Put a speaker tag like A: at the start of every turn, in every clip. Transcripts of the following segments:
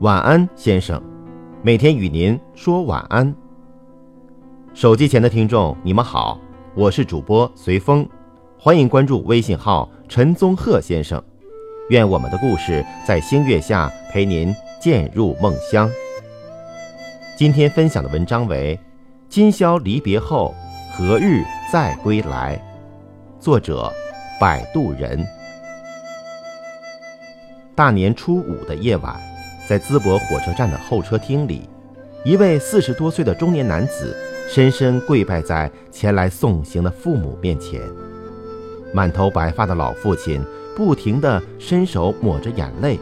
A: 晚安，先生。每天与您说晚安。手机前的听众，你们好，我是主播随风，欢迎关注微信号陈宗鹤先生。愿我们的故事在星月下陪您渐入梦乡。今天分享的文章为《今宵离别后，何日再归来》，作者摆渡人。大年初五的夜晚。在淄博火车站的候车厅里，一位四十多岁的中年男子深深跪拜在前来送行的父母面前。满头白发的老父亲不停地伸手抹着眼泪。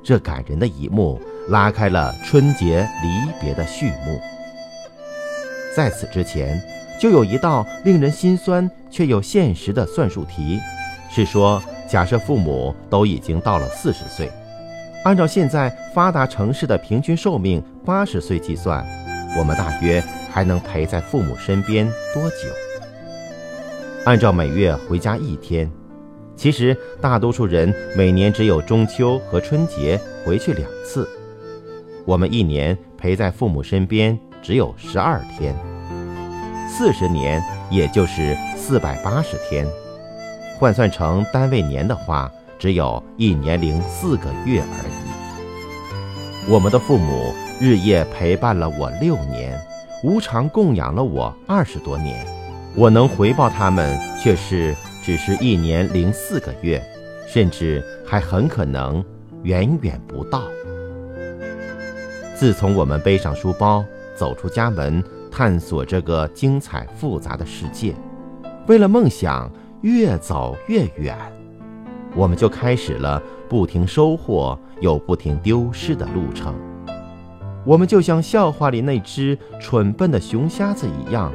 A: 这感人的一幕拉开了春节离别的序幕。在此之前，就有一道令人心酸却又现实的算术题，是说，假设父母都已经到了四十岁。按照现在发达城市的平均寿命八十岁计算，我们大约还能陪在父母身边多久？按照每月回家一天，其实大多数人每年只有中秋和春节回去两次。我们一年陪在父母身边只有十二天，四十年也就是四百八十天，换算成单位年的话。只有一年零四个月而已。我们的父母日夜陪伴了我六年，无偿供养了我二十多年，我能回报他们却是只是一年零四个月，甚至还很可能远远不到。自从我们背上书包走出家门，探索这个精彩复杂的世界，为了梦想越走越远。我们就开始了不停收获又不停丢失的路程。我们就像笑话里那只蠢笨的熊瞎子一样，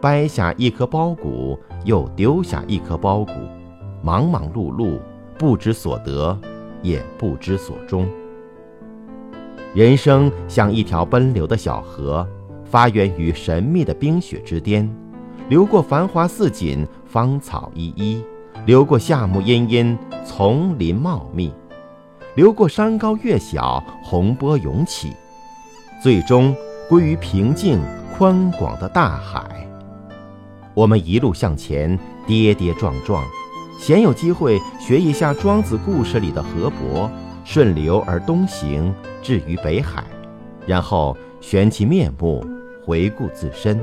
A: 掰下一颗苞谷，又丢下一颗苞谷，忙忙碌碌，不知所得，也不知所终。人生像一条奔流的小河，发源于神秘的冰雪之巅，流过繁华似锦、芳草依依。流过夏木阴阴，丛林茂密；流过山高月小，洪波涌起，最终归于平静宽广的大海。我们一路向前，跌跌撞撞，鲜有机会学一下庄子故事里的河伯，顺流而东行，至于北海，然后悬其面目，回顾自身。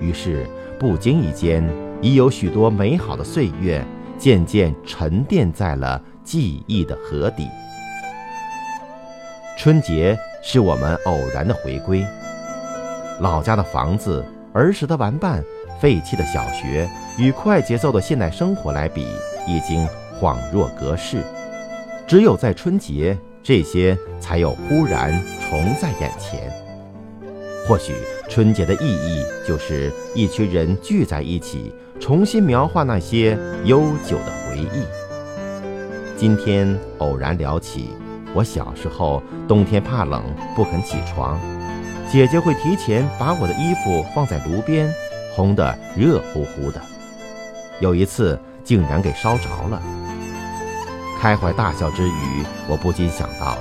A: 于是不经意间。已有许多美好的岁月渐渐沉淀在了记忆的河底。春节是我们偶然的回归，老家的房子、儿时的玩伴、废弃的小学，与快节奏的现代生活来比，已经恍若隔世。只有在春节，这些才有忽然重在眼前。或许春节的意义就是一群人聚在一起。重新描画那些悠久的回忆。今天偶然聊起，我小时候冬天怕冷不肯起床，姐姐会提前把我的衣服放在炉边，烘得热乎乎的。有一次竟然给烧着了。开怀大笑之余，我不禁想到，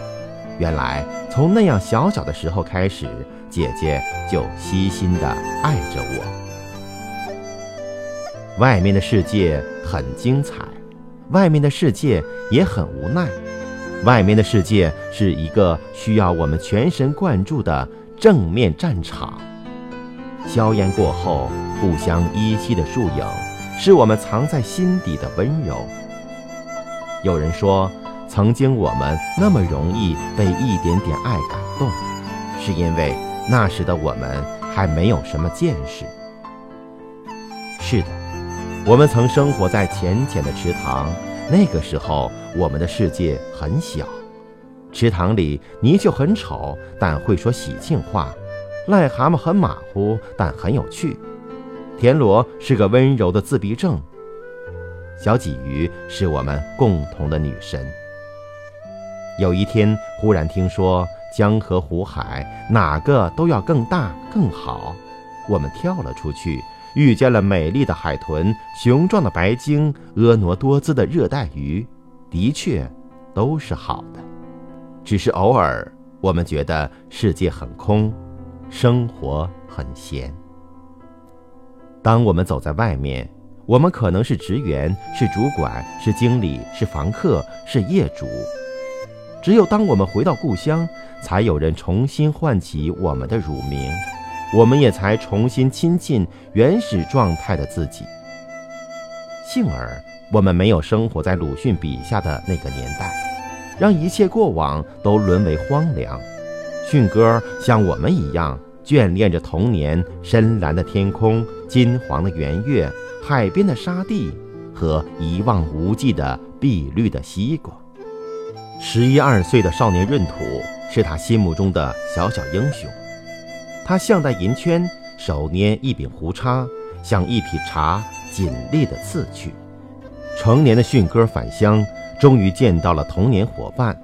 A: 原来从那样小小的时候开始，姐姐就悉心地爱着我。外面的世界很精彩，外面的世界也很无奈，外面的世界是一个需要我们全神贯注的正面战场。硝烟过后，互相依稀的树影，是我们藏在心底的温柔。有人说，曾经我们那么容易被一点点爱感动，是因为那时的我们还没有什么见识。是的。我们曾生活在浅浅的池塘，那个时候我们的世界很小。池塘里泥鳅很丑，但会说喜庆话；癞蛤蟆很马虎，但很有趣；田螺是个温柔的自闭症；小鲫鱼是我们共同的女神。有一天，忽然听说江河湖海哪个都要更大更好，我们跳了出去。遇见了美丽的海豚、雄壮的白鲸、婀娜多姿的热带鱼，的确，都是好的。只是偶尔我们觉得世界很空，生活很闲。当我们走在外面，我们可能是职员，是主管，是经理，是房客，是业主。只有当我们回到故乡，才有人重新唤起我们的乳名，我们也才重新亲近原始状态的自己。幸而，我们没有生活在鲁迅笔下的那个年代，让一切过往都沦为荒凉。迅哥像我们一样。眷恋着童年深蓝的天空、金黄的圆月、海边的沙地和一望无际的碧绿的西瓜。十一二岁的少年闰土是他心目中的小小英雄。他项戴银圈，手捏一柄胡叉，向一匹茶紧力地刺去。成年的迅哥返乡，终于见到了童年伙伴。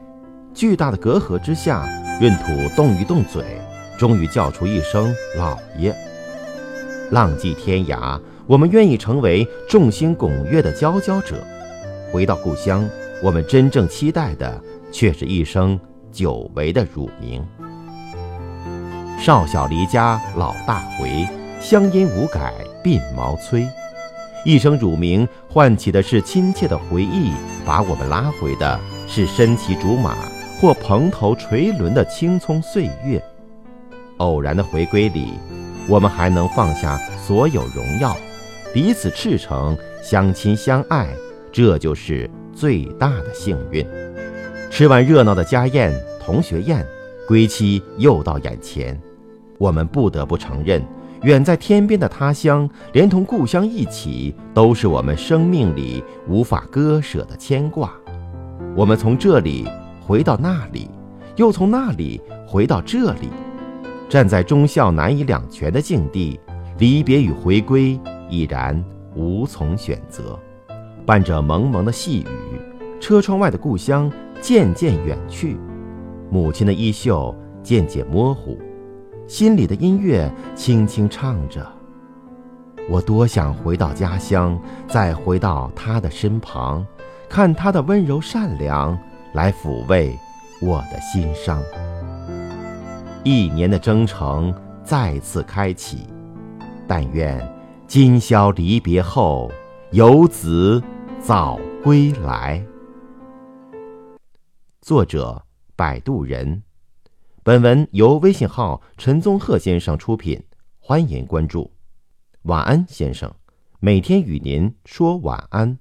A: 巨大的隔阂之下，闰土动一动嘴。终于叫出一声“老爷”，浪迹天涯，我们愿意成为众星拱月的佼佼者。回到故乡，我们真正期待的却是一声久违的乳名。少小离家老大回，乡音无改鬓毛衰。一声乳名唤起的是亲切的回忆，把我们拉回的是身骑竹马或蓬头垂纶的青葱岁月。偶然的回归里，我们还能放下所有荣耀，彼此赤诚，相亲相爱，这就是最大的幸运。吃完热闹的家宴、同学宴，归期又到眼前，我们不得不承认，远在天边的他乡，连同故乡一起，都是我们生命里无法割舍的牵挂。我们从这里回到那里，又从那里回到这里。站在忠孝难以两全的境地，离别与回归已然无从选择。伴着蒙蒙的细雨，车窗外的故乡渐渐远去，母亲的衣袖渐渐模糊，心里的音乐轻轻唱着。我多想回到家乡，再回到她的身旁，看她的温柔善良，来抚慰我的心伤。一年的征程再次开启，但愿今宵离别后，游子早归来。作者：摆渡人。本文由微信号陈宗鹤先生出品，欢迎关注。晚安，先生，每天与您说晚安。